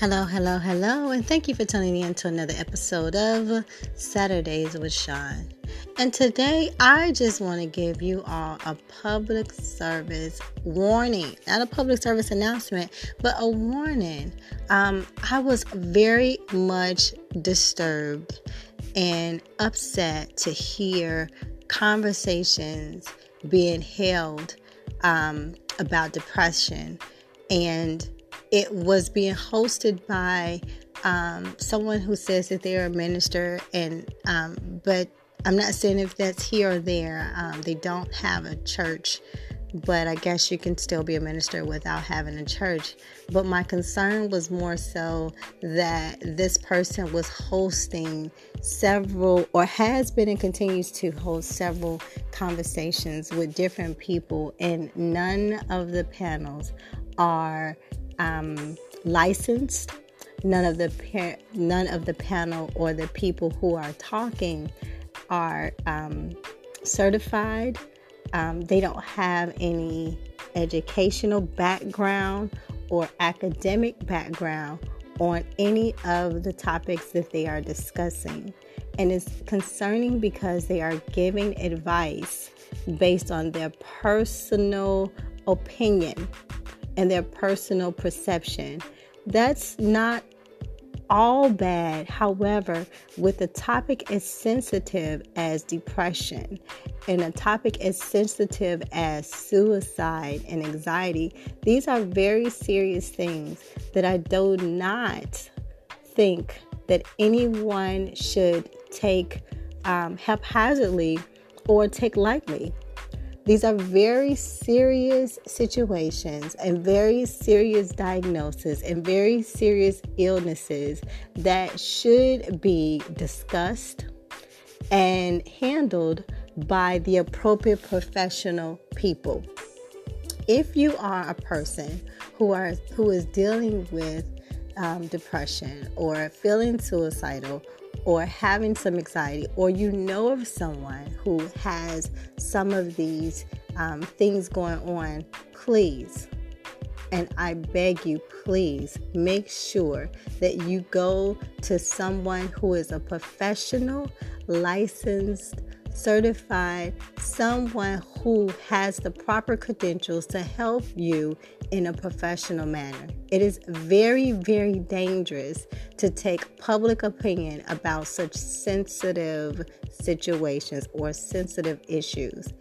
Hello, hello, hello, and thank you for tuning in to another episode of Saturdays with Shaun. And today, I just want to give you all a public service warning, not a public service announcement, but a warning. Um, I was very much disturbed and upset to hear conversations being held um, about depression and it was being hosted by um, someone who says that they're a minister, and um, but I'm not saying if that's here or there. Um, they don't have a church, but I guess you can still be a minister without having a church. But my concern was more so that this person was hosting several, or has been and continues to host several conversations with different people, and none of the panels are um, licensed. None of the par- none of the panel or the people who are talking are um, certified. Um, they don't have any educational background or academic background on any of the topics that they are discussing. And it's concerning because they are giving advice based on their personal opinion and their personal perception. That's not all bad. However, with a topic as sensitive as depression and a topic as sensitive as suicide and anxiety, these are very serious things that I do not think that anyone should take um, haphazardly or take lightly. These are very serious situations and very serious diagnoses and very serious illnesses that should be discussed and handled by the appropriate professional people. If you are a person who are who is dealing with um, depression or feeling suicidal or having some anxiety, or you know of someone who has some of these um, things going on, please, and I beg you, please make sure that you go to someone who is a professional, licensed certified, someone who has the proper credentials to help you in a professional manner. It is very, very dangerous to take public opinion about such sensitive situations or sensitive issues.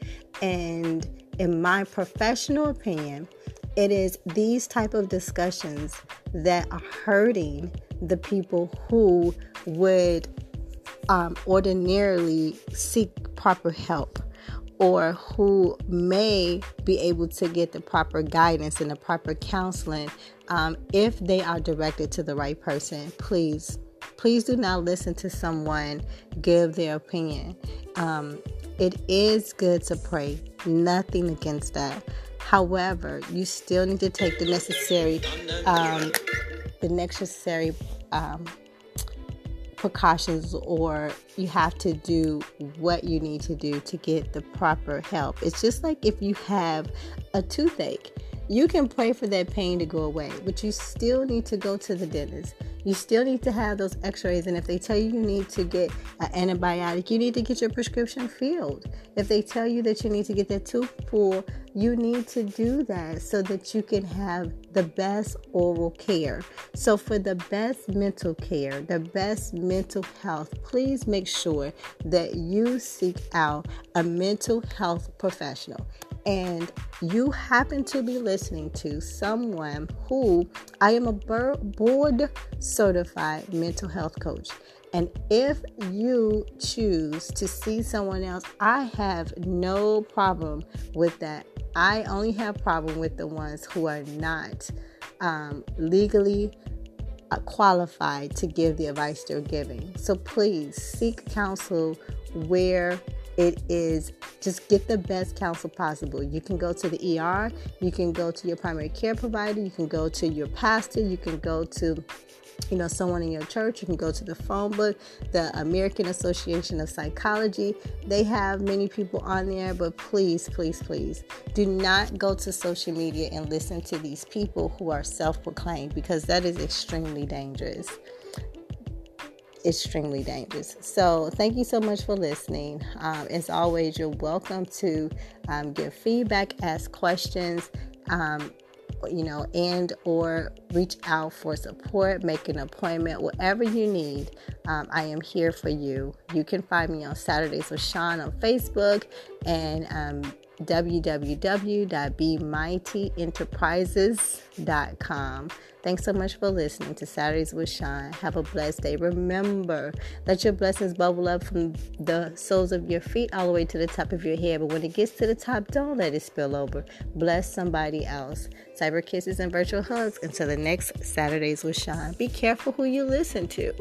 And in my professional opinion, it is these type of discussions that are hurting the people who would um, ordinarily seek proper help or who may be able to get the proper guidance and the proper counseling um, if they are directed to the right person please please do not listen to someone give their opinion. Um, it is good to pray. Nothing against that. However you still need to take the necessary um, the necessary um, precautions or you have to do what you need to do to get the proper help. It's just like if you have a toothache, you can pray for that pain to go away, but you still need to go to the dentist. You still need to have those x rays. And if they tell you you need to get an antibiotic, you need to get your prescription filled. If they tell you that you need to get that tooth pulled, you need to do that so that you can have the best oral care. So, for the best mental care, the best mental health, please make sure that you seek out a mental health professional and you happen to be listening to someone who I am a board certified mental health coach. And if you choose to see someone else, I have no problem with that. I only have problem with the ones who are not um, legally uh, qualified to give the advice they're giving. So please seek counsel where it is just get the best counsel possible. You can go to the ER, you can go to your primary care provider, you can go to your pastor, you can go to you know someone in your church you can go to the phone book the american association of psychology they have many people on there but please please please do not go to social media and listen to these people who are self-proclaimed because that is extremely dangerous extremely dangerous. So, thank you so much for listening. Um, as always, you're welcome to um, give feedback, ask questions. Um, you know, and or reach out for support, make an appointment, whatever you need. Um, I am here for you. You can find me on Saturdays with Shaun on Facebook and um, www.bemighty.enterprises.com. Thanks so much for listening to Saturdays with Shaun. Have a blessed day. Remember, let your blessings bubble up from the soles of your feet all the way to the top of your head. But when it gets to the top, don't let it spill over. Bless somebody else. Cyber kisses and virtual hugs until the next Saturdays with Shaun. Be careful who you listen to.